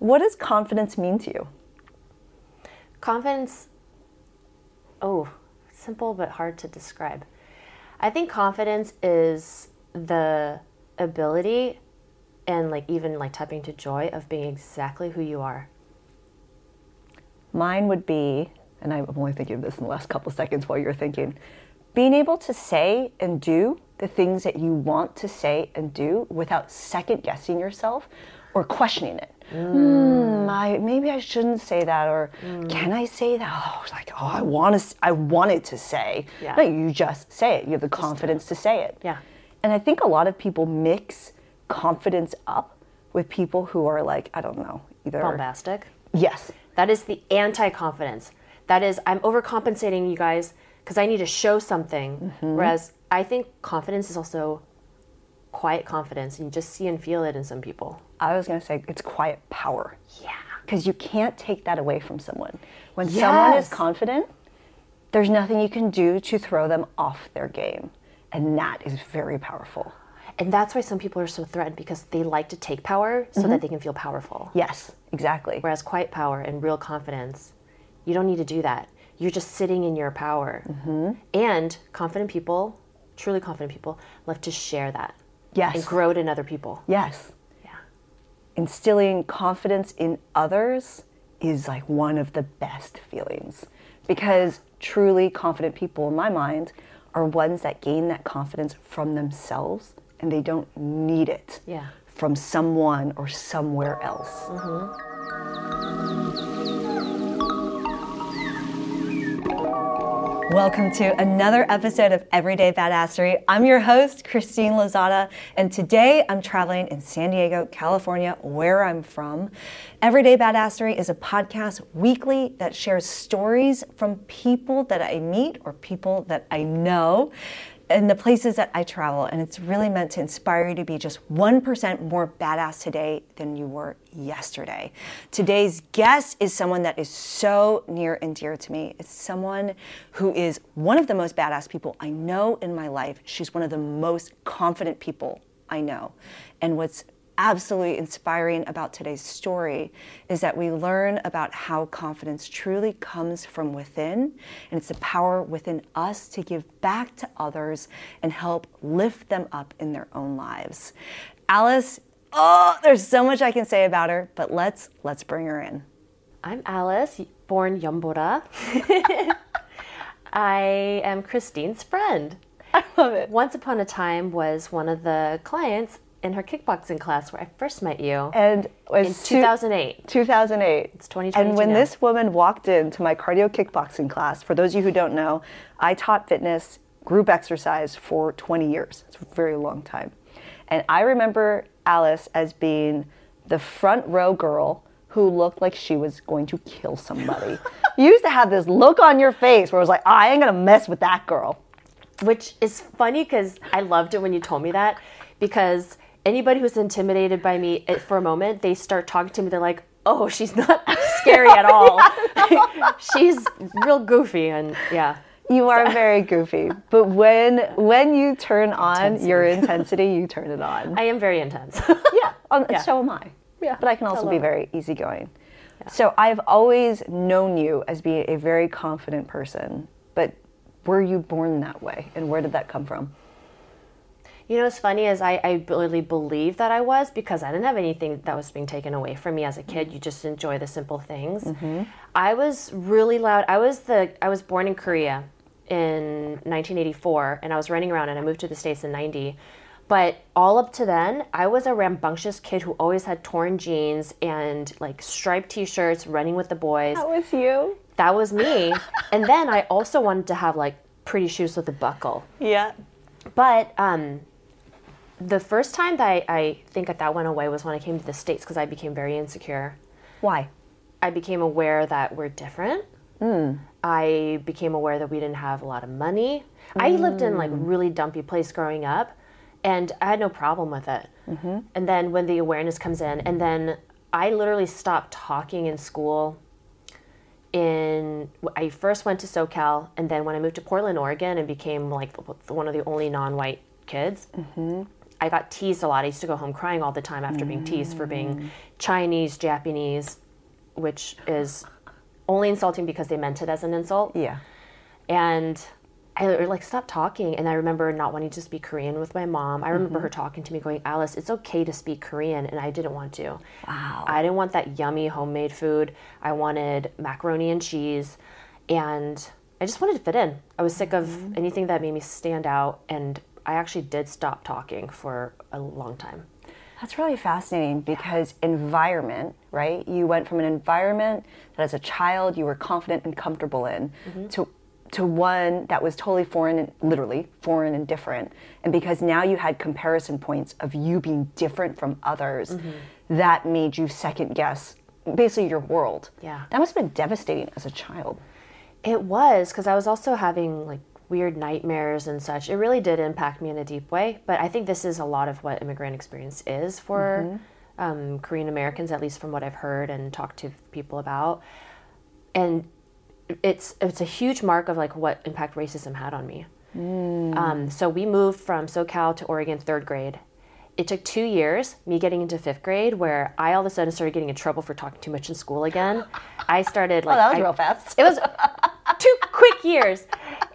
What does confidence mean to you? Confidence, oh, simple but hard to describe. I think confidence is the ability and like even like tapping to joy of being exactly who you are. Mine would be, and I'm only thinking of this in the last couple seconds while you're thinking, being able to say and do the things that you want to say and do without second guessing yourself or questioning it. Hmm, I, maybe I shouldn't say that, or mm. can I say that? Oh, like, oh, I want to, I wanted to say. Yeah. No, you just say it. You have the confidence to say it. Yeah. And I think a lot of people mix confidence up with people who are like, I don't know, either. Bombastic. Yes. That is the anti confidence. That is, I'm overcompensating you guys because I need to show something. Mm-hmm. Whereas I think confidence is also quiet confidence, and you just see and feel it in some people. I was going to say it's quiet power. Yeah. Because you can't take that away from someone. When someone is confident, there's nothing you can do to throw them off their game. And that is very powerful. And that's why some people are so threatened because they like to take power so that mm-hmm. they can feel powerful. Yes, exactly. Whereas quiet power and real confidence, you don't need to do that. You're just sitting in your power. Mm-hmm. And confident people, truly confident people, love to share that Yes. and grow it in other people. Yes. Yeah. Instilling confidence in others is like one of the best feelings. Because truly confident people, in my mind, are ones that gain that confidence from themselves and they don't need it Yeah. from someone or somewhere else. Mm-hmm. Welcome to another episode of Everyday Badassery. I'm your host, Christine Lozada, and today I'm traveling in San Diego, California, where I'm from. Everyday Badassery is a podcast weekly that shares stories from people that I meet or people that I know in the places that I travel, and it's really meant to inspire you to be just 1% more badass today than you were yesterday. Today's guest is someone that is so near and dear to me. It's someone who is one of the most badass people I know in my life. She's one of the most confident people I know. And what's absolutely inspiring about today's story is that we learn about how confidence truly comes from within, and it's the power within us to give back to others and help lift them up in their own lives. Alice, oh, there's so much I can say about her, but let's let's bring her in. I'm Alice, born Yambora. I am Christine's friend. I love it. Once upon a time was one of the clients in her kickboxing class where I first met you And was in two- 2008. 2008. It's 2022 And when now. this woman walked into my cardio kickboxing class, for those of you who don't know, I taught fitness, group exercise for 20 years. It's a very long time. And I remember Alice as being the front row girl who looked like she was going to kill somebody. you used to have this look on your face where it was like, I ain't gonna mess with that girl. Which is funny because I loved it when you told me that because anybody who's intimidated by me for a moment, they start talking to me. They're like, "Oh, she's not scary at all. she's real goofy." And yeah, You are very goofy, but when when you turn on your intensity, you turn it on. I am very intense. yeah, um, Yeah. so am I. Yeah, but I can also be very easygoing. So I've always known you as being a very confident person, but were you born that way, and where did that come from? You know, what's funny is I, I really believe that I was because I didn't have anything that was being taken away from me as a kid. You just enjoy the simple things. I was really loud. I was the I was born in Korea in 1984, and I was running around, and I moved to the states in 90. But all up to then, I was a rambunctious kid who always had torn jeans and like striped t-shirts, running with the boys. That was you. That was me. and then I also wanted to have like pretty shoes with a buckle. Yeah. But um, the first time that I, I think that that went away was when I came to the States because I became very insecure. Why? I became aware that we're different. Mm. I became aware that we didn't have a lot of money. I lived in like mm. really dumpy place growing up, and I had no problem with it. Mm-hmm. And then when the awareness comes in, and then I literally stopped talking in school. In I first went to SoCal, and then when I moved to Portland, Oregon, and became like one of the only non-white kids, mm-hmm. I got teased a lot. I used to go home crying all the time after being teased for being mm. Chinese, Japanese, which is only insulting because they meant it as an insult. Yeah. And I like stopped talking, and I remember not wanting to speak Korean with my mom. I remember her mm-hmm. talking to me, going, "Alice, it's okay to speak Korean," and I didn't want to. Wow. I didn't want that yummy homemade food. I wanted macaroni and cheese, and I just wanted to fit in. I was sick of mm-hmm. anything that made me stand out, and I actually did stop talking for a long time. That's really fascinating because environment, right? You went from an environment that as a child you were confident and comfortable in mm-hmm. to to one that was totally foreign and literally foreign and different. And because now you had comparison points of you being different from others, mm-hmm. that made you second guess basically your world. Yeah. That must have been devastating as a child. It was because I was also having like weird nightmares and such. It really did impact me in a deep way. But I think this is a lot of what immigrant experience is for um, Korean Americans, at least from what I've heard and talked to people about. And it's it's a huge mark of like what impact racism had on me. Um, so we moved from SoCal to Oregon third grade. It took two years, me getting into fifth grade, where I all of a sudden started getting in trouble for talking too much in school again. I started like Oh, that was I- real fast. it was two quick years.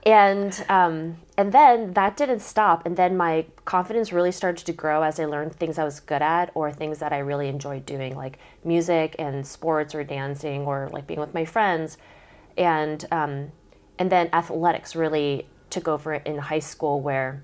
And um, and then that didn't stop. And then my confidence really started to grow as i learned things i was good at or things that i really enjoyed doing like music and sports or dancing or like being with my friends. And um, and then athletics really took over in high school where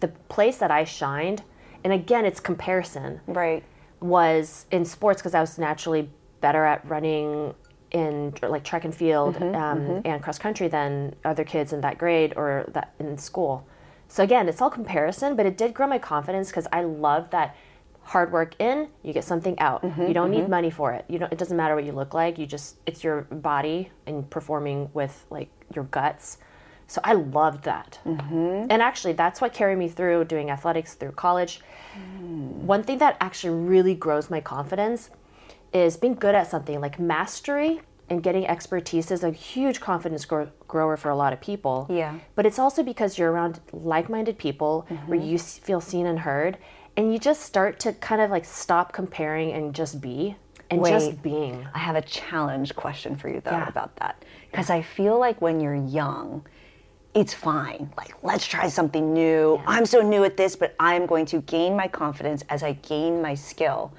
the place that i shined and again it's comparison right. was in sports because I was naturally better at running in like track and field mm-hmm, um, mm-hmm. and cross country than other kids in that grade or that in school. So again, it's all comparison, but it did grow my confidence because I love that hard work in, you get something out. Mm-hmm, you don't need money for it. You don't. It doesn't matter what you look like. You just it's your body and performing with like your guts. So I loved that. And actually, that's what carried me through doing athletics through college. Mm. One thing that actually really grows my confidence is being good at something like mastery and getting expertise is a huge confidence grow- grower for a lot of people. Yeah. But it's also because you're around like minded people where mm-hmm. you s- feel seen and heard, and you just start to kind of like stop comparing and just be and Wait. just being. I have a challenge question for you though Yeah. about that. Because I feel like when you're young, it's fine. Like, let's try something new. I'm so new at this, but I'm going to gain my confidence as I gain my skill.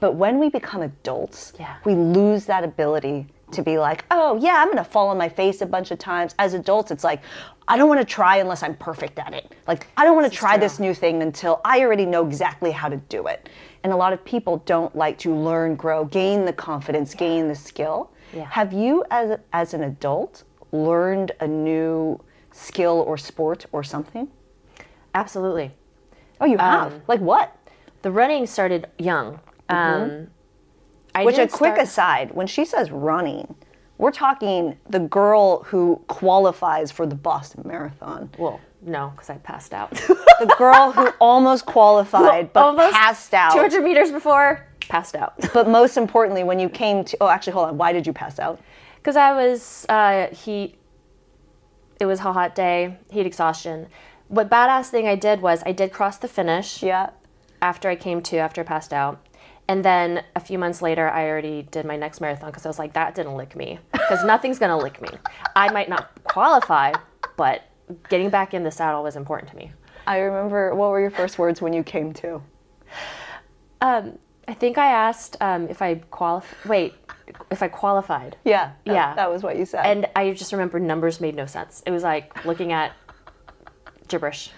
But when we become adults, Yeah. we lose that ability to be like, oh, yeah, I'm gonna fall on my face a bunch of times. As adults, it's like, I don't wanna try unless I'm perfect at it. Like, I don't wanna try true. this new thing until I already know exactly how to do it. And a lot of people don't like to learn, grow, gain the confidence, gain the skill. Yeah. Have you, as, as an adult, learned a new skill or sport or something? Absolutely. Oh, you have? Um, like what? The running started young. Um, I Which, a quick start- aside, when she says running, we're talking the girl who qualifies for the Boston Marathon. Well, no, because I passed out. The girl who almost qualified but Almost passed out. 200 meters before, passed out. But most importantly, when you came to, oh, actually, hold on. Why did you pass out? Because I was uh, heat. It was a hot day, heat exhaustion. What badass thing I did was I did cross the finish Yeah. after I came to after I passed out, and then a few months later I already did my next marathon because I was like that didn't lick me because nothing's gonna lick me. I might not qualify, but getting back in the saddle was important to me. I remember, what were your first words when you came to? Um, I think I asked um, if I qualif- Wait, if I qualified. Yeah. that- Yeah. That was what you said. And I just remember numbers made no sense. It was like looking at gibberish.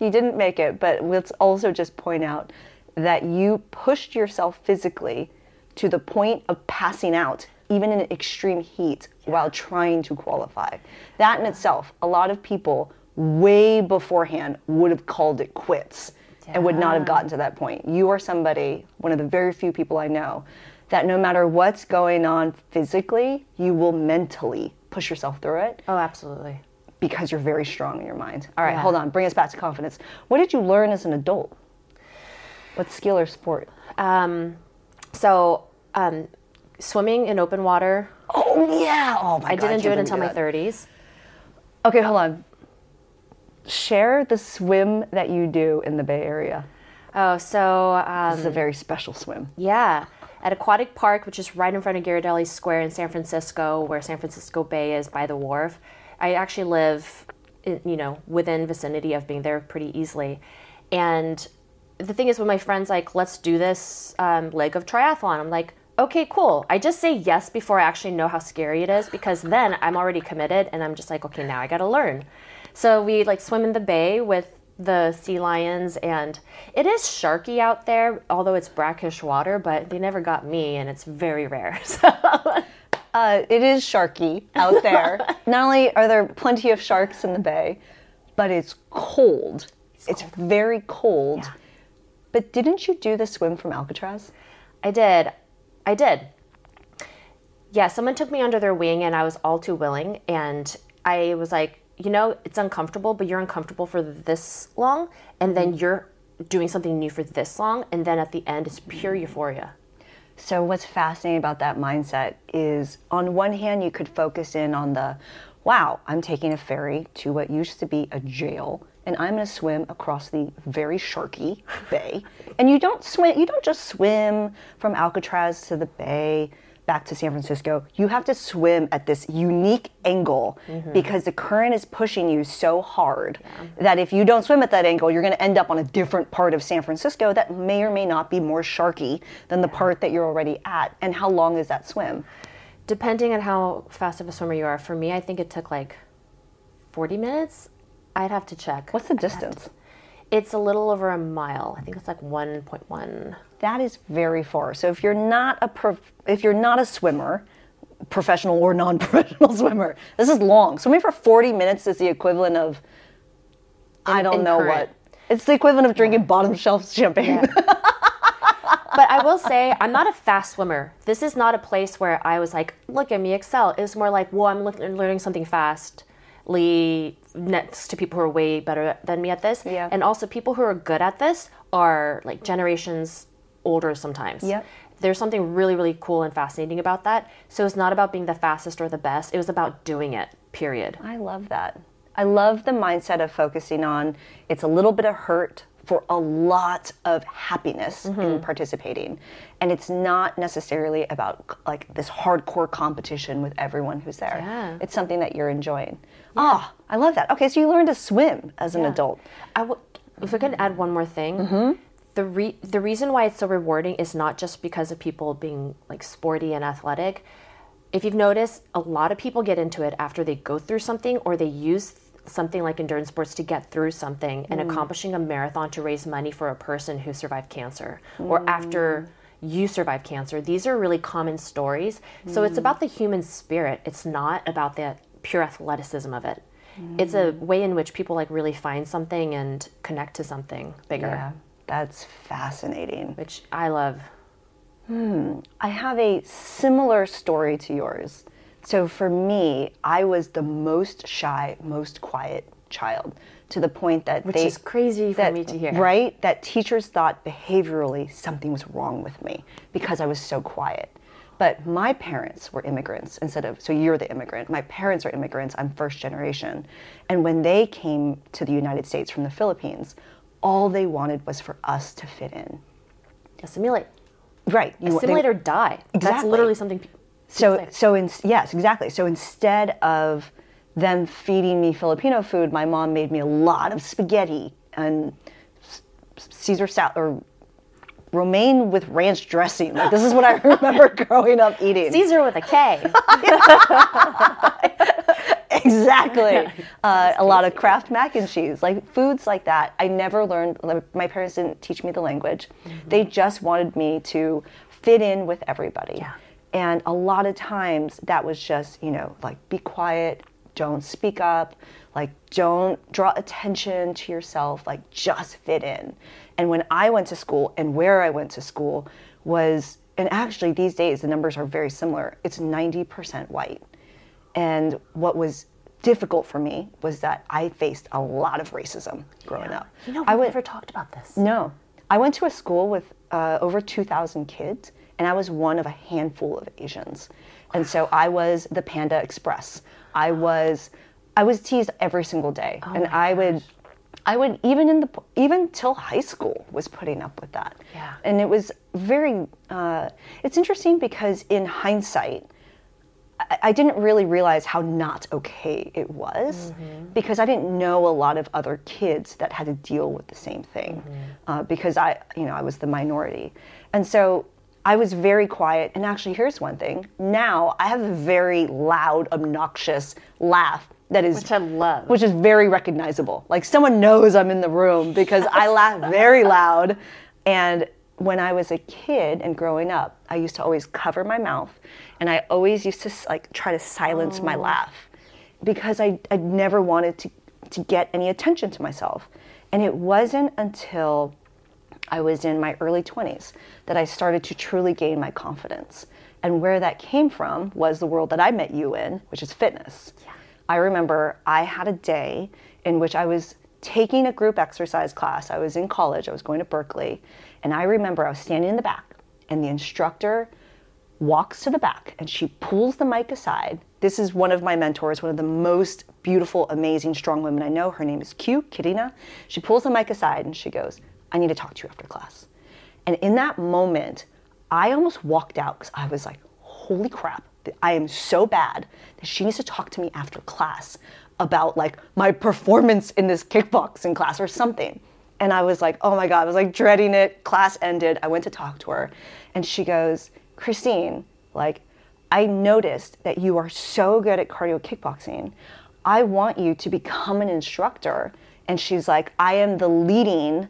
You didn't make it, but let's also just point out that you pushed yourself physically to the point of passing out, even in extreme heat, while trying to qualify. That in itself, a lot of people way beforehand would have called it quits and would not have gotten to that point. You are somebody, one of the very few people I know, that no matter what's going on physically, you will mentally push yourself through it Oh, absolutely. because you're very strong in your mind. All right, Yeah. hold on. Bring us back to confidence. What did you learn as an adult? What skill or sport? Um, so, um, swimming in open water. Oh yeah. Oh my I god. didn't do it until my 30s. Okay, hold on. share the swim that you do in the Bay Area. Oh, so um, This is a very special swim. yeah, at Aquatic Park, which is right in front of Ghirardelli Square in San Francisco, where San Francisco Bay is by the wharf. I actually live, in, you know, within vicinity of being there pretty easily, and the thing is, when my friends like, let's do this um, leg of triathlon, I'm like, okay, cool. I just say yes before I actually know how scary it is because then I'm already committed and I'm just like, okay, now I got to learn. So we like swim in the bay with the sea lions and it is sharky out there although it's brackish water but they never got me and it's very rare so Uh, it is sharky out there. Not only are there plenty of sharks in the bay, but it's cold. It's, very cold. Yeah. But didn't you do the swim from Alcatraz? i did. I did. Yeah someone took me under their wing and i was all too willing. And i was like you know it's uncomfortable but you're uncomfortable for this long. And then mm-hmm. you're doing something new for this long. And then at the end it's pure euphoria. So, what's fascinating about that mindset is on one hand, you could focus in on the wow, I'm taking a ferry to what used to be a jail, and I'm going to swim across the very sharky bay. And you don't swim, you don't just swim from Alcatraz to the bay back to San Francisco. You have to swim at this unique angle mm-hmm. because the current is pushing you so hard that if you don't swim at that angle, you're going to end up on a different part of San Francisco that may or may not be more sharky than the part that you're already at. And how long is that swim? depending on how fast of a swimmer you are for me i think it took like 40 minutes i'd have to check What's the distance? it's a little over a mile i think it's like 1.1 That is very far. So if you're not a prof- if you're not a swimmer, professional or non-professional swimmer, this is long. Swimming for 40 minutes is the equivalent of I don't know current. what. It's the equivalent of drinking bottom shelf champagne. but I will say I'm not a fast swimmer. This is not a place where I was like, look at me excel. It was more like, well, I'm look- learning something fastly next to people who are way better than me at this. Yeah. And also people who are good at this are like generations older sometimes. Yep. There's something really, really cool and fascinating about that. So it's not about being the fastest or the best. It was about doing it, period. I love that. I love the mindset of focusing on it's a little bit of hurt for a lot of happiness Mm-hmm. in participating. And it's not necessarily about like this hardcore competition with everyone who's there. Yeah. It's something that you're enjoying. Ah, I love that. Okay, so you learned to swim as an Yeah. adult. I w- if I could add one more thing, the re- the reason why it's so rewarding is not just because of people being like sporty and athletic. If you've noticed, a lot of people get into it after they go through something or they use something like endurance sports to get through something and mm. accomplishing a marathon to raise money for a person who survived cancer or mm. after you survived cancer. These are really common stories. So it's mm. about the human spirit. It's not about the pure athleticism of it. It's a way in which people like really find something and connect to something bigger, Yeah, that's fascinating. which I love. Hmm, I have a similar story to yours. So for me, I was the most shy, most quiet child to the point that Which they, is crazy for that- me to hear. Right? That teachers thought behaviorally something was wrong with me because I was so quiet. But my parents were immigrants instead of, so you're the immigrant. My parents are immigrants. I'm first generation. And when they came to the United States from the Philippines, all they wanted was for us to fit in. Assimilate. Right. You, they- Assimilate or die. That's literally something so so in, yes, exactly. So instead of them feeding me Filipino food, my mom made me a lot of spaghetti and Caesar salad or romaine with ranch dressing. Like this is what I remember growing up eating. Caesar with a K. exactly. Uh, a lot of Kraft mac and cheese, like foods like that. I never learned. My parents didn't teach me the language. They just wanted me to fit in with everybody. Yeah. And a lot of times that was just, you know, like be quiet, don't speak up, like don't draw attention to yourself, like just fit in. And when I went to school and where I went to school was, and actually these days the numbers are very similar, it's 90% white. And what was difficult for me was that I faced a lot of racism growing up. You know, I went, never talked about this. no, I went to a school with uh, over 2,000 kids, and I was one of a handful of Asians. And so I was the Panda Express. I was, I was teased every single day, and I would I would even in the even till high school was putting up with that. Yeah. And it was very. Uh, it's interesting because in hindsight, I, I didn't really realize how not okay it was because I didn't know a lot of other kids that had to deal with the same thing uh, because I, you know, I was the minority, and so I was very quiet. And actually, here's one thing: now I have a very loud, obnoxious laugh that is Which I love. which is very recognizable. Like someone knows I'm in the room because I laugh very loud. And when I was a kid and growing up, I used to always cover my mouth, and I always used to like try to silence my oh. laugh because I I never wanted to to get any attention to myself. And it wasn't until I was in my early 20s that I started to truly gain my confidence. And where that came from was the world that I met you in, which is fitness. I remember I had a day in which I was taking a group exercise class. I was in college, I was going to Berkeley, and I remember I was standing in the back, and the instructor walks to the back and she pulls the mic aside. This is one of my mentors, one of the most beautiful, amazing, strong women I know. Her name is Q, Kirina. She pulls the mic aside and she goes, I need to talk to you after class. And in that moment, I almost walked out because I was like, holy crap, I am so bad that she needs to talk to me after class about like my performance in this kickboxing class or something. And I was like, oh my God, I was like dreading it. Class ended. I went to talk to her. And she goes, Christine, like, I noticed that you are so good at cardio kickboxing. I want you to become an instructor. And she's like, I am the leading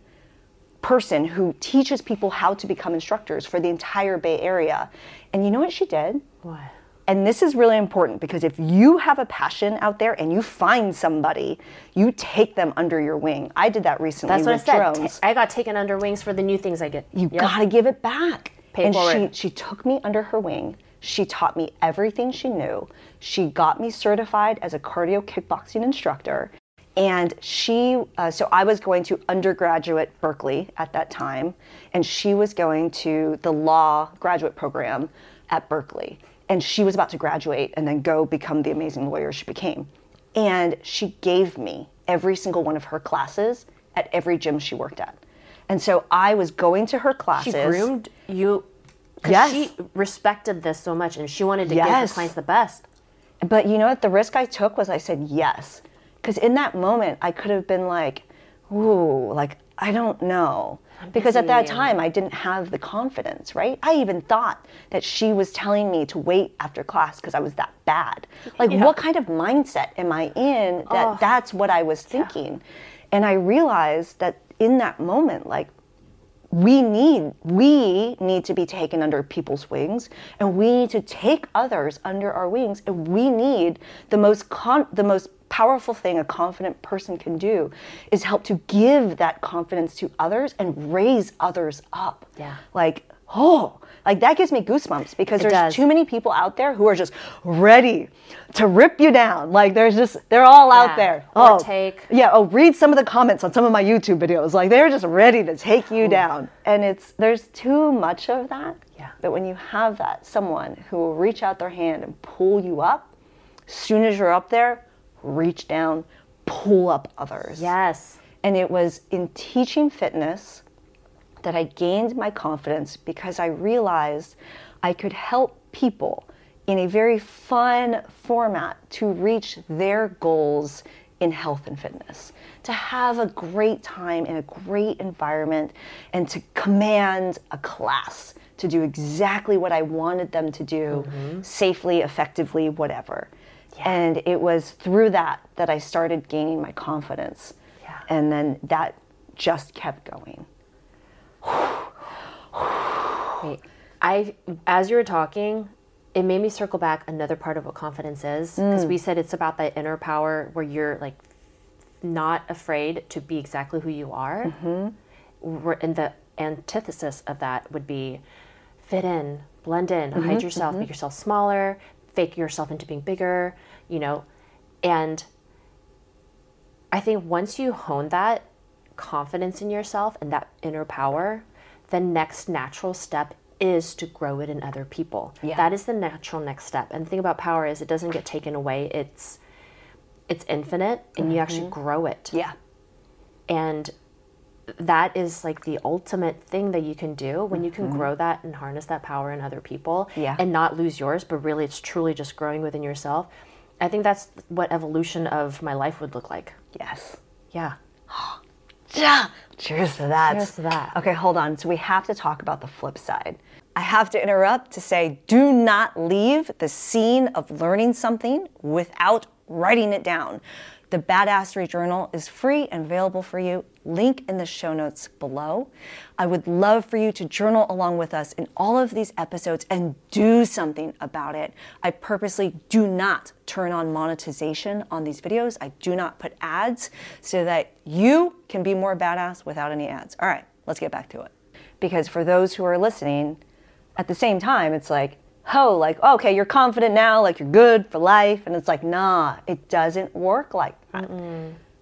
person who teaches people how to become instructors for the entire Bay Area. And you know what she did? What? And this is really important because if you have a passion out there and you find somebody, you take them under your wing. I did that recently That's what I said. drones. I got taken under wings for the new things I get. You Yep. gotta give it back. Pay and forward. she she took me under her wing. She taught me everything she knew. She got me certified as a cardio kickboxing instructor. And she, uh, so I was going to undergraduate Berkeley at that time, and she was going to the law graduate program at Berkeley. And she was about to graduate and then go become the amazing lawyer she became. And she gave me every single one of her classes at every gym she worked at. And so I was going to her classes. She groomed you Yes. She respected this so much and she wanted to give her clients the best. But you know what? The risk I took was I said yes. Because in that moment, I could have been like, ooh, like, I don't know. Because at that time, I didn't have the confidence, right? I even thought that she was telling me to wait after class because I was that bad. Like, Yeah. what kind of mindset am I in that that's what I was thinking? And I realized that in that moment, like, we need we need to be taken under people's wings and we need to take others under our wings and we need the most con- the most powerful thing a confident person can do is help to give that confidence to others and raise others up. Yeah. like oh like that gives me goosebumps because there's does. too many people out there who are just ready to rip you down. Like there's just they're all out there. Or oh take- yeah oh read some of the comments on some of my youtube videos. Like they're just ready to take you down. And it's there's too much of that. Yeah. but when you have that someone who will reach out their hand and pull you up as soon as you're up there reach down pull up others Yes. and it was in teaching fitness that I gained my confidence because I realized I could help people in a very fun format to reach their goals in health and fitness. To have a great time in a great environment and to command a class to do exactly what I wanted them to do mm-hmm. safely, effectively, whatever. And it was through that that I started gaining my confidence. Yeah. And then that just kept going. Wait, I as you were talking, it made me circle back another part of what confidence is mm. because we said it's about that inner power where you're like not afraid to be exactly who you are. Mm-hmm. And the antithesis of that would be fit in, blend in, hide mm-hmm. yourself, make mm-hmm. yourself smaller, fake yourself into being bigger, you know. And I think once you hone that confidence in yourself and that inner power, the next natural step is to grow it in other people. Yeah. That is the natural next step. And the thing about power is it doesn't get taken away. It's it's infinite and you actually mm-hmm. grow it. Yeah. And that is like the ultimate thing that you can do when you can mm-hmm. grow that and harness that power in other people Yeah. and not lose yours, but really it's truly just growing within yourself. I think that's what evolution of my life would look like. Yes. Yeah. Yeah. Cheers to that. Cheers to that. Okay, hold on. So we have to talk about the flip side. I have to interrupt to say do not leave the scene of learning something without writing it down. The Badassery Journal is free and available for you. Link in the show notes below. I would love for you to journal along with us in all of these episodes and do something about it. I purposely do not turn on monetization on these videos. I do not put ads so that you can be more badass without any ads. All right, let's get back to it. Because for those who are listening, at the same time, it's like, oh, like, okay, you're confident now, like you're good for life. And it's like, nah, it doesn't work like that.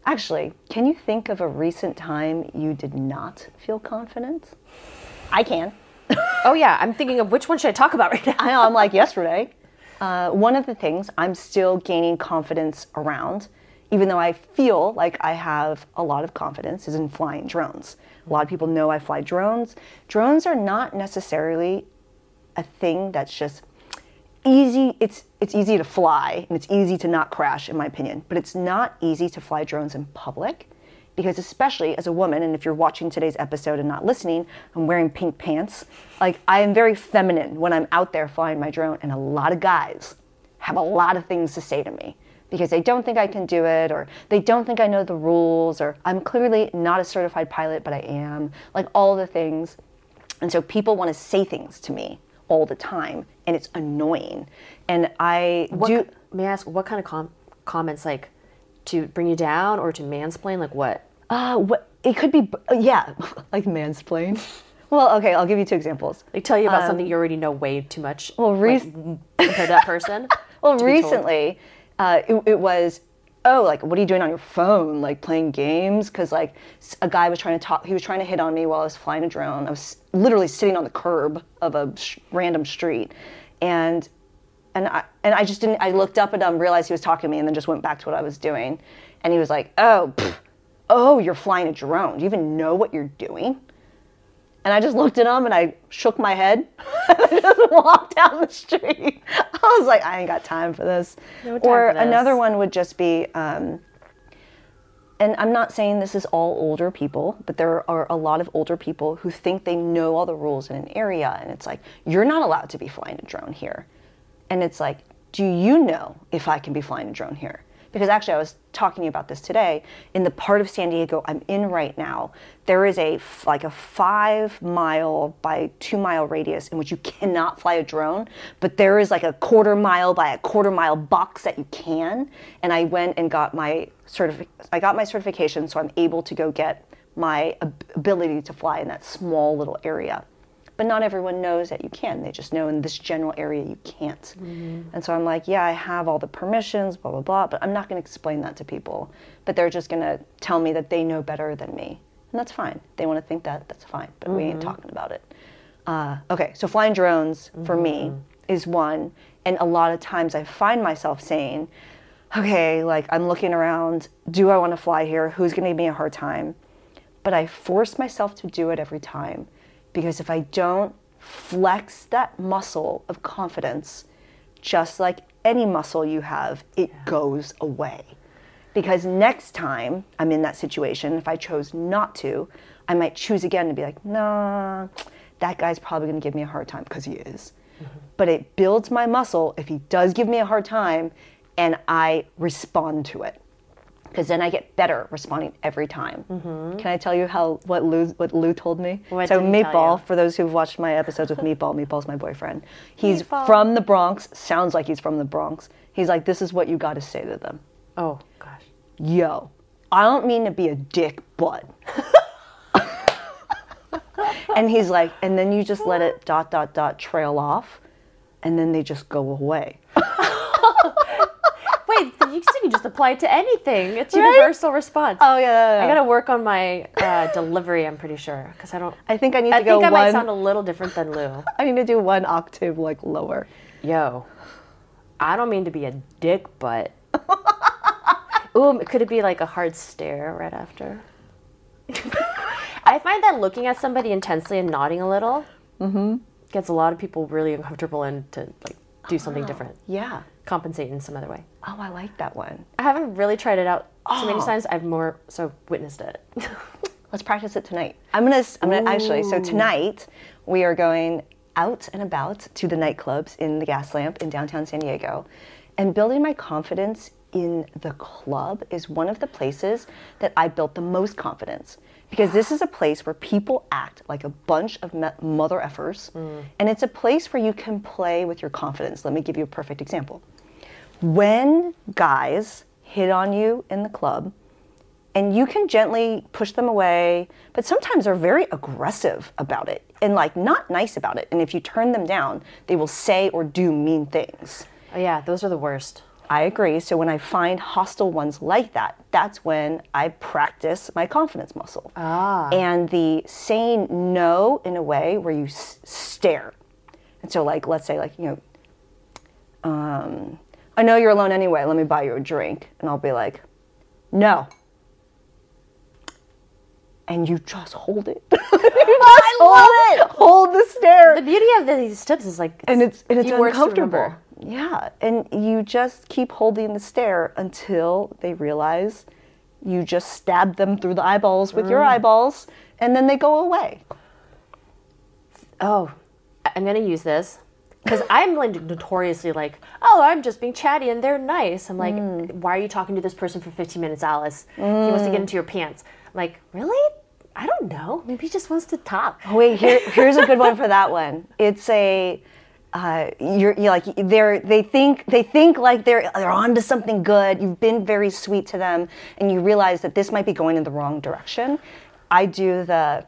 Actually, can you think of a recent time you did not feel confident? I can. Oh yeah, I'm thinking of which one should I talk about right now? I know, I'm like yesterday. Uh, one of the things I'm still gaining confidence around, even though I feel like I have a lot of confidence, is in flying drones. A lot of people know I fly drones. Drones are not necessarily a thing that's just easy. It's it's easy to fly and it's easy to not crash, in my opinion. But it's not easy to fly drones in public because especially as a woman and if you're watching today's episode and not listening i'm wearing pink pants like i am very feminine when i'm out there flying my drone and a lot of guys have a lot of things to say to me because they don't think i can do it or they don't think i know the rules or i'm clearly not a certified pilot but i am like all the things and so people want to say things to me all the time and it's annoying and i What, do may I ask what kind of com- comments like to bring you down or to mansplain? Like what? Uh, what it could be, uh, yeah, like mansplain. Well, okay, I'll give you two examples. They tell you about something you already know way too much. Um, Well, like, compared to that person. Well, to be told. recently, uh, it, it was, oh, like, what are you doing on your phone? Like playing games? Because like a guy was trying to talk, he was trying to hit on me while I was flying a drone. I was literally sitting on the curb of a sh- random street, and and I and I just didn't. I looked up at him, realized he was talking to me, and then just went back to what I was doing. And he was like, "Oh, pff, oh, you're flying a drone. Do you even know what you're doing?" And I just looked at him and I shook my head. I just walked down the street. I was like, I ain't got time for this. No time or for this. another one would just be, um, and I'm not saying this is all older people, but there are a lot of older people who think they know all the rules in an area. And it's like, you're not allowed to be flying a drone here. And it's like, do you know if I can be flying a drone here? Because actually, I was talking about this today. In the part of San Diego I'm in right now, there is a like a five mile by two mile radius in which you cannot fly a drone, but there is like a quarter mile by a quarter mile box that you can. And I went and got my certific- I got my certification, so I'm able to go get my ability to fly in that small little area but not everyone knows that you can. They just know in this general area you can't. Mm-hmm. And so I'm like, yeah, I have all the permissions, blah, blah, blah, but I'm not going to explain that to people. But they're just going to tell me that they know better than me. And that's fine. They want to think that, that's fine, but we ain't mm-hmm. talking about it. Uh, okay, so flying drones for me mm-hmm. is one. And a lot of times I find myself saying, okay, like I'm looking around, do I want to fly here? Who's going to give me a hard time? but I force myself to do it every time because if I don't flex that muscle of confidence, just like any muscle you have, it goes away. Because next time I'm in that situation, if I chose not to, I might choose again to be like, nah, that guy's probably gonna give me a hard time because he is. Mm-hmm. But it builds my muscle if he does give me a hard time and I respond to it because then I get better responding every time. Mm-hmm. Can I tell you how what Lou what Lou told me? What so did he tell Meatball, for those who've watched my episodes with Meatball, Meatball's my boyfriend. He's Meatball. from the Bronx. Sounds like he's from the Bronx. He's like, this is what you got to say to them. Oh gosh. Yo, I don't mean to be a dick, but. and he's like, and then you just let it dot dot dot trail off, and then they just go away. You can just apply it to anything. It's Right? universal response. Oh yeah, I gotta work on my uh, delivery. I'm pretty sure because I don't. I think I need I to go I think I might sound a little different than Lou. I need to do one octave like lower. Yo, I don't mean to be a dick, but ooh, could it be like a hard stare right after? I find that looking at somebody intensely and nodding a little gets a lot of people really uncomfortable and to like do something different, Yeah. Compensate in some other way. Oh, I like that one. I haven't really tried it out so many Oh. times. I've more so witnessed it. Let's practice it tonight. I'm gonna. I'm gonna actually. So tonight we are going out and about to the nightclubs in the Gas Lamp in downtown San Diego, and building my confidence in the club is one of the places that I built the most confidence because this is a place where people act like a bunch of mother effers, mm. and it's a place where you can play with your confidence. Let me give you a perfect example. When guys hit on you in the club, and you can gently push them away, but sometimes they're very aggressive about it and like not nice about it. And if you turn them down, they will say or do mean things. oh yeah, those are the worst. I agree. So when I find hostile ones like that, that's when I practice my confidence muscle. Ah. And the saying no in a way where you s- stare. And so, like, let's say, like, you know, um, I know you're alone anyway. Let me buy you a drink. And I'll be like, no. And you just hold it. I love it. Hold the stare The beauty of these tips is like and it's and it's words to uncomfortable. Yeah, and you just keep holding the stare until they realize you just stabbed them through the eyeballs with Mm. your eyeballs, and then they go away. oh, I'm gonna use this because I'm like notoriously like, oh, I'm just being chatty and they're nice. I'm like, Mm. why are you talking to this person for 15 minutes, Alice? He wants to get into your pants. I'm like, really? I don't know. Maybe he just wants to talk. Wait, here, here's a good one for that one. It's a uh, you're, you're like they're they think they think like they're they're onto something good. You've been very sweet to them, and you realize that this might be going in the wrong direction. I do the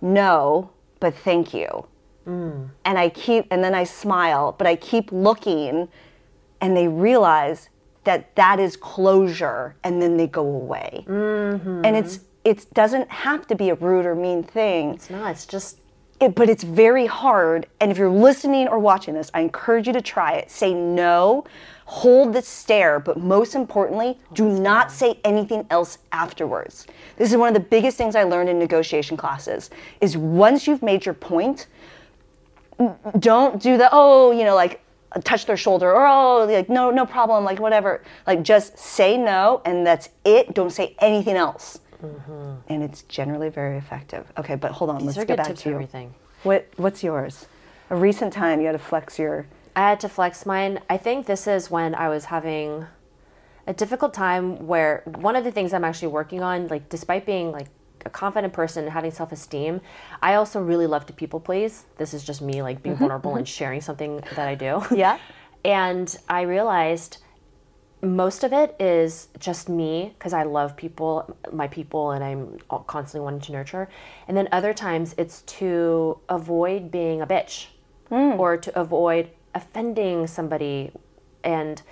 no, but thank you, Mm. and I keep and then I smile, but I keep looking, and they realize that that is closure, and then they go away, mm-hmm. and it's it doesn't have to be a rude or mean thing It's not. It's just it, but it's very hard. And if you're listening or watching this, I encourage you to try it. Say no, hold the stare, but most importantly, do not say anything else afterwards. This is one of the biggest things I learned in negotiation classes is once you've made your point, don't do the oh, you know, like touch their shoulder or oh, like no, no problem, like whatever. Like just say no and that's it. Don't say anything else. Mm-hmm. And it's generally very effective. Okay, but hold on, these let's are get good back tips to for you. everything. What What's yours? A recent time you had to flex your. I had to flex mine. I think this is when I was having a difficult time where one of the things I'm actually working on, like despite being like a confident person and having self-esteem, I also really love to people please. This is just me like being mm-hmm, vulnerable and mm-hmm. sharing something that I do. Yeah. And I realized most of it is just me because I love people, my people, and I'm constantly wanting to nurture. And then other times it's to avoid being a bitch mm. or to avoid offending somebody. And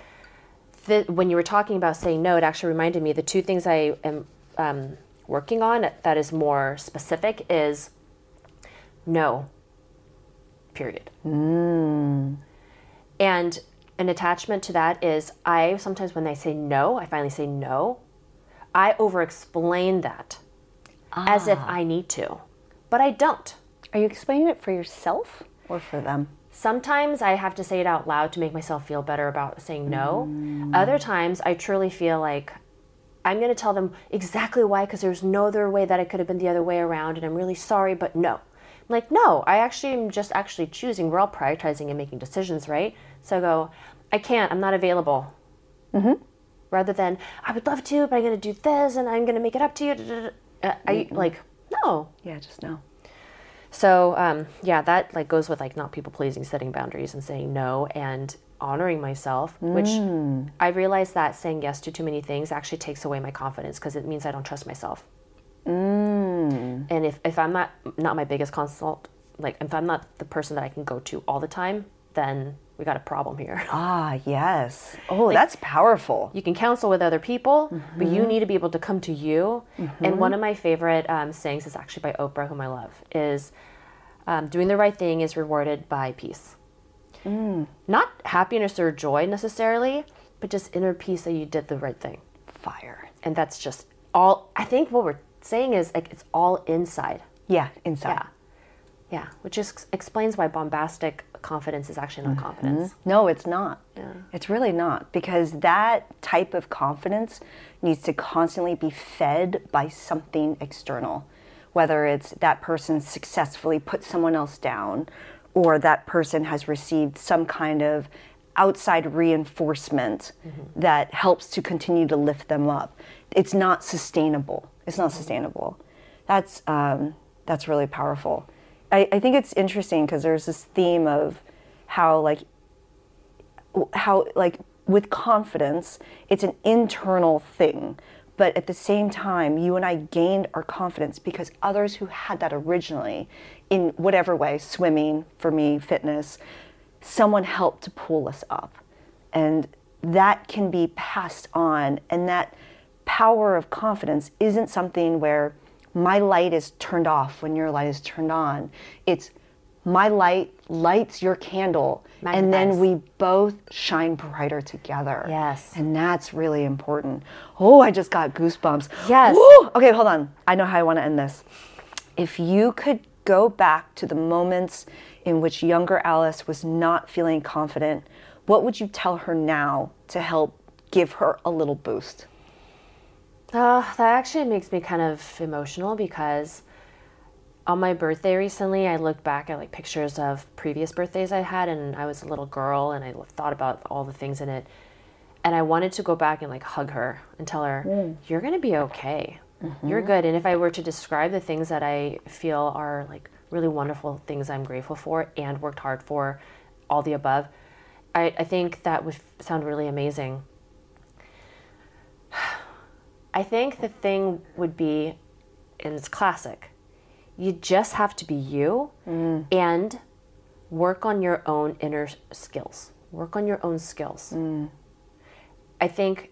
the, when you were talking about saying no, it actually reminded me the two things I am um, working on that is more specific is no, period. Mm. And an attachment to that is I sometimes when they say no, I finally say no, I over explain that as if ah. I need to, but I don't. Are you explaining it for yourself or for them? Sometimes I have to say it out loud to make myself feel better about saying no. Mm. Other times I truly feel like I'm going to tell them exactly why because there's no other way that it could have been the other way around and I'm really sorry, but no. I'm like, no, I actually am just actually choosing. We're all prioritizing and making decisions, right? So I go, I can't, I'm not available. Rather than, I would love to, but I'm going to do this and I'm going to make it up to you. Uh, I like, no, Yeah, just no. so um, yeah, that like goes with like not people pleasing, setting boundaries, and saying no, and honoring myself. Which I realized that saying yes to too many things actually takes away my confidence because it means I don't trust myself. And if, if I'm not not my biggest consult, like if I'm not the person that I can go to all the time, then we got a problem here. Ah, yes. Oh, that's powerful. you can counsel with other people, but you need to be able to come to you. And one of my favorite um, sayings is actually by Oprah, whom I love, is um, doing the right thing is rewarded by peace. Mm. Not happiness or joy necessarily, but just inner peace that you did the right thing. Fire. And that's just all, I think what we're saying is like it's all inside. Yeah, inside. Yeah. Yeah, which is explains why bombastic confidence is actually not mm-hmm. confidence. No, it's not. It's really not because that type of confidence needs to constantly be fed by something external. Whether it's that person successfully put someone else down or that person has received some kind of outside reinforcement that helps to continue to lift them up. It's not sustainable. It's not sustainable. That's um, that's really powerful. I, I think it's interesting because there's this theme of how like how like with confidence it's an internal thing but at the same time you and i gained our confidence because others who had that originally in whatever way swimming for me fitness someone helped to pull us up. And that can be passed on. And that power of confidence isn't something where my light is turned off when your light is turned on. It's my light lights your candle and then we both shine brighter together. Yes. and that's really important. Oh i just got goosebumps. Yes. Woo! okay hold on. I know how i want to end this. If you could go back to the moments in which younger alice was not feeling confident what would you tell her now to help give her a little boost? Uh, that actually makes me kind of emotional because on my birthday recently, I looked back at like pictures of previous birthdays I had, and I was a little girl, and I thought about all the things in it, and I wanted to go back and like hug her and tell her, "You're gonna be okay. You're mm-hmm. good." And if I were to describe the things that I feel are like really wonderful things I'm grateful for and worked hard for, all the above, I, I think that would sound really amazing. I think the thing would be, and it's classic, you just have to be you mm. and work on your own inner skills. Work on your own skills. Mm. I think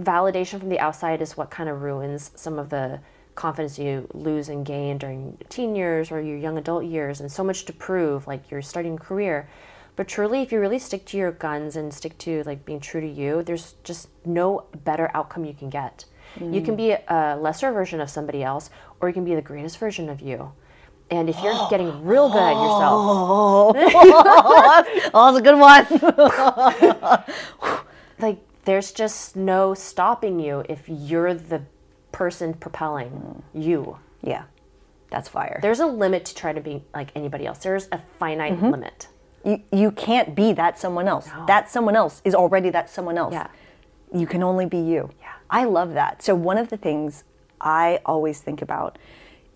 validation from the outside is what kind of ruins some of the confidence you lose and gain during teen years or your young adult years and so much to prove like you're starting a career. But truly if you really stick to your guns and stick to like being true to you there's just no better outcome you can get. You can be a lesser version of somebody else or you can be the greatest version of you. And if you're getting real good at yourself oh, oh that's a good one. Like there's just no stopping you if you're the person propelling mm. you. yeah that's fire There's a limit to try to be like anybody else. There's a finite mm-hmm. limit. you, you can't be that someone else. That someone else is already that someone else. Yeah. You can only be you. Yeah. I love that. So one of the things I always think about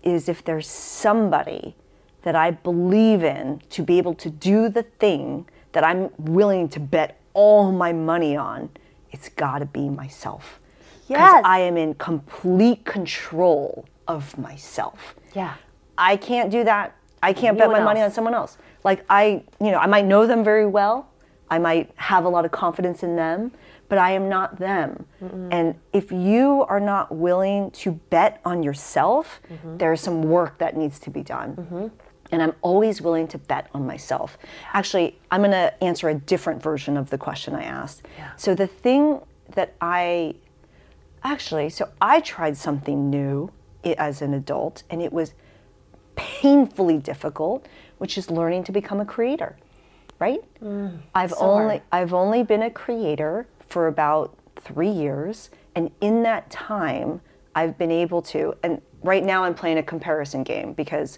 is if there's somebody that I believe in to be able to do the thing that I'm willing to bet all my money on, it's got to be myself. Yes. I am in complete control of myself. Yeah. I can't do that. I can't No bet my one money on someone else. Like I, you know, I might know them very well. I might have a lot of confidence in them, but I am not them. And if you are not willing to bet on yourself, Mm-hmm. there's some work that needs to be done. And I'm always willing to bet on myself. Actually, I'm going to answer a different version of the question I asked. So the thing that I Actually, so I tried something new as an adult, and it was painfully difficult, which is learning to become a creator. Right? Mm, I've so only hard. I've only been a creator for about three years, and in that time, I've been able to. And right now, I'm playing a comparison game because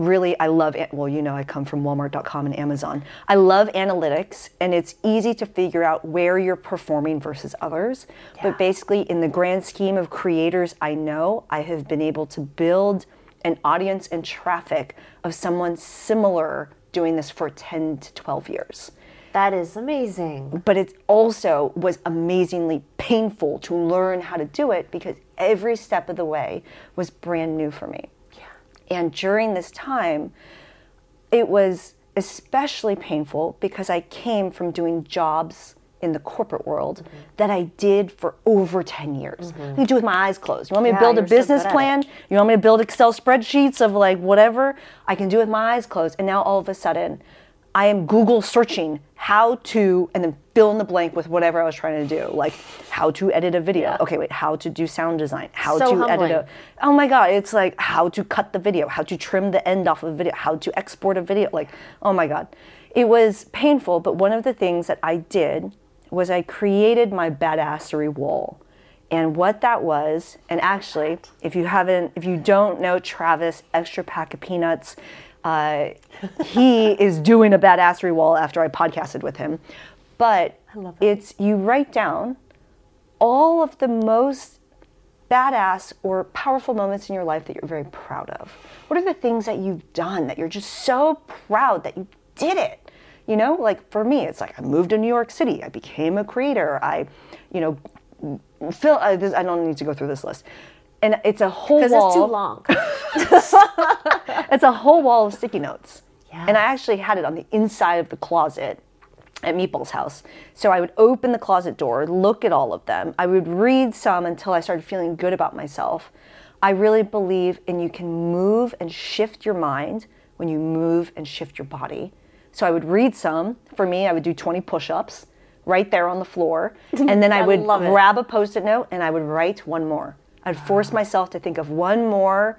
really I love an- well you know I come from walmart.com and Amazon. I love analytics and it's easy to figure out where you're performing versus others. But basically in the grand scheme of creators I know, I have been able to build an audience and traffic of someone similar doing this for 10 to 12 years. That is amazing. But it also was amazingly painful to learn how to do it because every step of the way was brand new for me. And during this time, it was especially painful because I came from doing jobs in the corporate world that I did for over 10 years. I can do it with my eyes closed. You want me to build a so business it. plan? You want me to build Excel spreadsheets of like whatever? I can do with my eyes closed. And now all of a sudden, I am Google searching how to, and then fill in the blank with whatever I was trying to do, like how to edit a video. Yeah. Okay, wait, how to do sound design, how So to edit a. Oh my God, it's like how to cut the video, how to trim the end off of a video, how to export a video. Like, oh my God. It was painful, but one of the things that I did was I created my badassery wall. And what that was, and actually, if you haven't, if you don't know Travis, extra pack of peanuts, uh, he is doing a badassery wall after I podcasted with him. But it's you write down all of the most badass or powerful moments in your life that you're very proud of. What are the things that you've done that you're just so proud that you did it? You know, like for me, it's like I moved to New York City. I became a creator. I, you know, Phil. I, this, I don't need to go through this list, and it's a whole Because wall. it's too long. It's a whole wall of sticky notes. Yes. And I actually had it on the inside of the closet at Meatball's house. So I would open the closet door, look at all of them. I would read some until I started feeling good about myself. I really believe in you can move and shift your mind when you move and shift your body. So I would read some. For me, I would do 20 push ups right there on the floor. And then I I would grab a post it note and I would write one more. I'd force myself to think of one more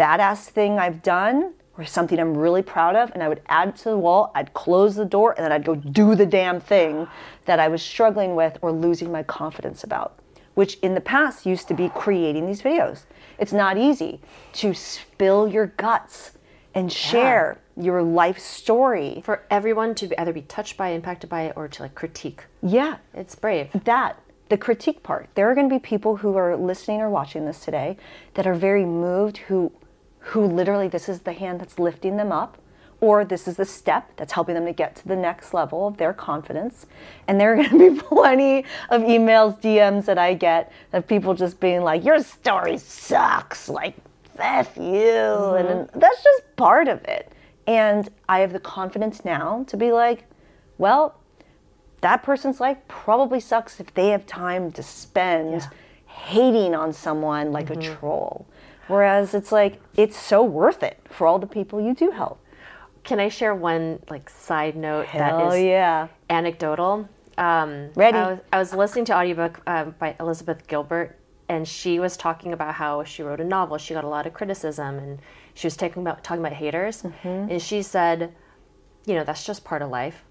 badass thing I've done or something I'm really proud of, and I would add it to the wall. I'd close the door, and then I'd go do the damn thing that I was struggling with or losing my confidence about, which in the past used to be creating these videos. It's not easy to spill your guts and share your life story. For everyone to either be touched by, impacted by it, or to like critique. Yeah, It's brave. that the critique part. There are going to be people who are listening or watching this today that are very moved who who literally this is the hand that's lifting them up or this is the step that's helping them to get to the next level of their confidence. And there are going to be plenty of emails dms that i get of people just being like your story sucks like f you. Mm-hmm. And that's just part of it. And i have the confidence now to be like well that person's life probably sucks if they have time to spend hating on someone like a troll. Whereas it's like it's so worth it for all the people you do help. Can I share one like side note Hell that is yeah. anecdotal? Um, Ready. I was, I was listening to audiobook um, by Elizabeth Gilbert, and she was talking about how she wrote a novel. She got a lot of criticism, and she was talking about talking about haters. Mm-hmm. And she said, you know, that's just part of life.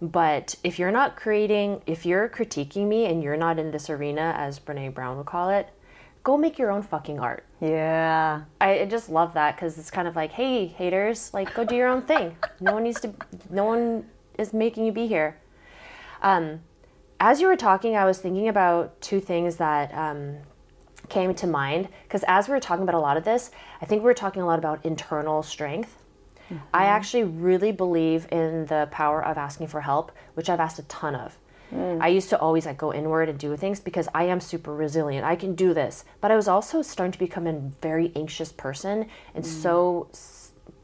But if you're not creating, if you're critiquing me and you're not in this arena, as Brene Brown would call it, go make your own fucking art. Yeah. I I just love that because it's kind of like, hey, haters, like go do your own thing. No one needs to. No one is making you be here. Um, as you were talking, I was thinking about two things that um, came to mind because as we were talking about a lot of this, I think we were talking a lot about internal strength. I actually really believe in the power of asking for help, which I've asked a ton of. Mm. I used to always like go inward and do things because I am super resilient. I can do this. But I was also starting to become a very anxious person and mm. so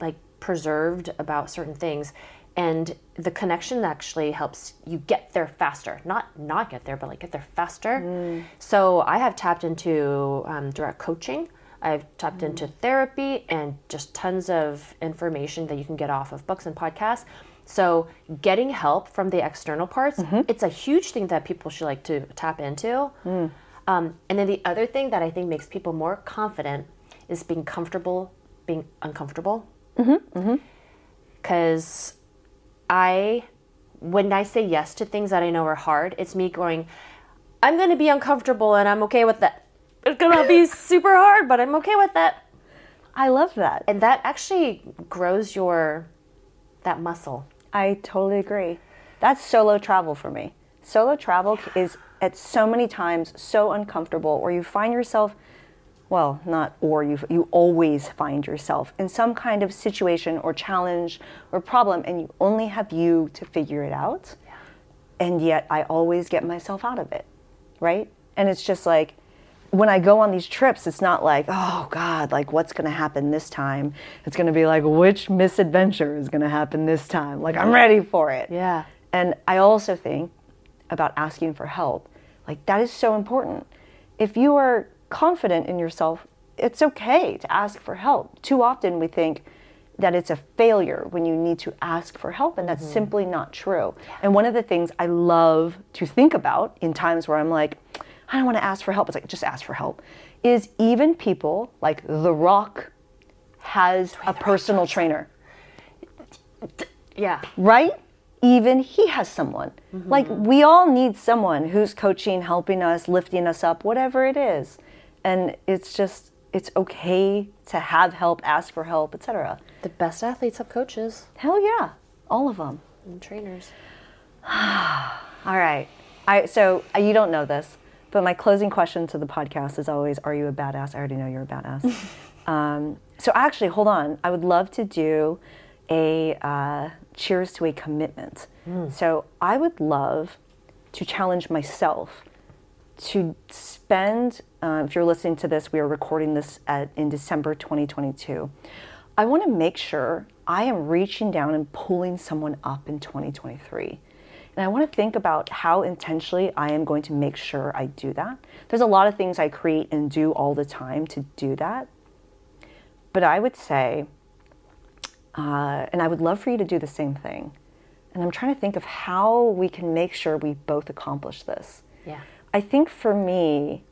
like preserved about certain things. And the connection actually helps you get there faster. Not not get there, but like get there faster. Mm. So I have tapped into um, direct coaching. I've tapped mm. into therapy and just tons of information that you can get off of books and podcasts. So getting help from the external parts, mm-hmm. it's a huge thing that people should like to tap into. Mm. Um, and then the other thing that I think makes people more confident is being comfortable being uncomfortable. Mm-hmm. Mm-hmm. Because I, when I say yes to things that I know are hard, it's me going, I'm going to be uncomfortable and I'm okay with that. It's to be super hard, but I'm okay with that. I love that. And that actually grows your, that muscle. I totally agree. That's solo travel for me. Solo travel is at so many times so uncomfortable, or you find yourself, well, not or you you always find yourself in some kind of situation or challenge or problem, and you only have you to figure it out. Yeah. And yet, I always get myself out of it, right? And it's just like when I go on these trips, it's not like, oh God, like what's going to happen this time? It's going to be like, which misadventure is going to happen this time? Like, I'm ready for it. Yeah. And I also think about asking for help. Like, that is so important. If you are confident in yourself, it's okay to ask for help. Too often we think, that it's a failure when you need to ask for help, and that's mm-hmm. simply not true. And one of the things I love to think about in times where I'm like, I don't want to ask for help, it's like, just ask for help, is even people like The Rock has a personal trainer, Yeah. right? Even he has someone. Like, we all need someone who's coaching, helping us, lifting us up, whatever it is. And it's just, it's okay to have help, ask for help, etc. The best athletes have coaches Hell yeah, all of them. and trainers. All right. I so uh, you don't know this, but my closing question to the podcast is always, "Are you a badass?" I already know you're a badass. um, so actually, hold on. I would love to do a uh, cheers to a commitment. So I would love to challenge myself to spend. Uh, if you're listening to this, we are recording this at, in December 2022. I want to make sure I am reaching down and pulling someone up in 2023. And I want to think about how intentionally I am going to make sure I do that. There's a lot of things I create and do all the time to do that. But I would say, uh, and I would love for you to do the same thing. And I'm trying to think of how we can make sure we both accomplish this. Yeah. I think for me,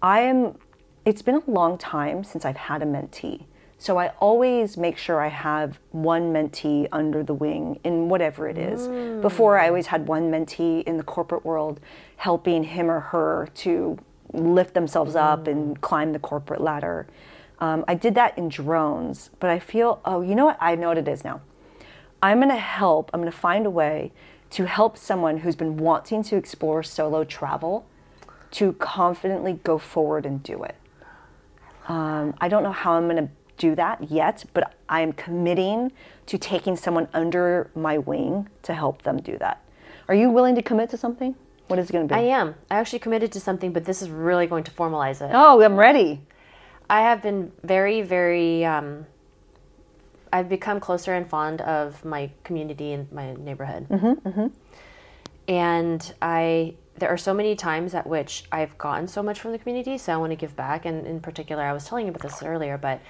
I am, it's been a long time since I've had a mentee. So I always make sure I have one mentee under the wing in whatever it is. Before, I always had one mentee in the corporate world helping him or her to lift themselves up and climb the corporate ladder. Um, I did that in drones, but I feel, oh, you know what? I know what it is now. I'm going to help, I'm going to find a way to help someone who's been wanting to explore solo travel to confidently go forward and do it. Um, I don't know how I'm going to do that yet, but I am committing to taking someone under my wing to help them do that. Are you willing to commit to something? What is it going to be? I am. I actually committed to something, but this is really going to formalize it. oh, I'm ready. I have been very, very. Um, I've become closer and fond of my community and my neighborhood. Mm-hmm, And I, there are so many times at which I've gotten so much from the community, so I want to give back. And in particular, I was telling you about this earlier, but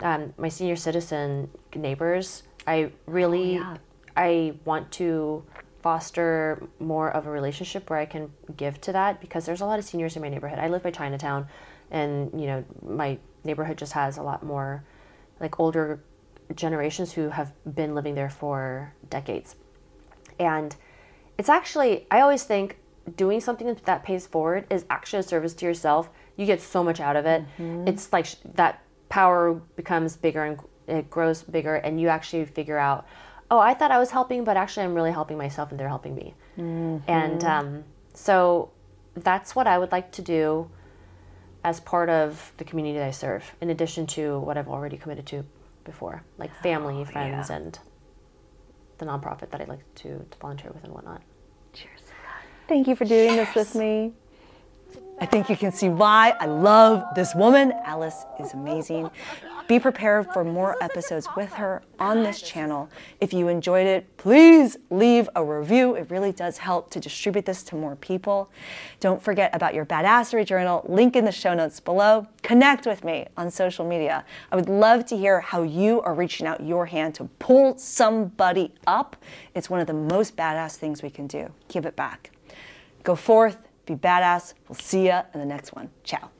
um, my senior citizen neighbors, I really, yeah. I want to foster more of a relationship where I can give to that because there's a lot of seniors in my neighborhood. I live by Chinatown, and you know my neighborhood just has a lot more like older generations who have been living there for decades. And it's actually, I always think doing something that pays forward is actually a service to yourself. You get so much out of it. It's like that power becomes bigger and it grows bigger, and you actually figure out, oh, I thought I was helping, but actually I'm really helping myself and they're helping me. And um, so that's what I would like to do as part of the community that I serve, in addition to what I've already committed to before, like family, friends, and the nonprofit that I'd like to, to volunteer with and whatnot. Cheers. Thank you for doing this with me. I think you can see why I love this woman. Alice is amazing. Be prepared for more episodes with her on this channel. If you enjoyed it, please leave a review. It really does help to distribute this to more people. Don't forget about your badassery journal, link in the show notes below. Connect with me on social media. I would love to hear how you are reaching out your hand to pull somebody up. It's one of the most badass things we can do. Give it back. Go forth, be badass. We'll see ya in the next one. Ciao.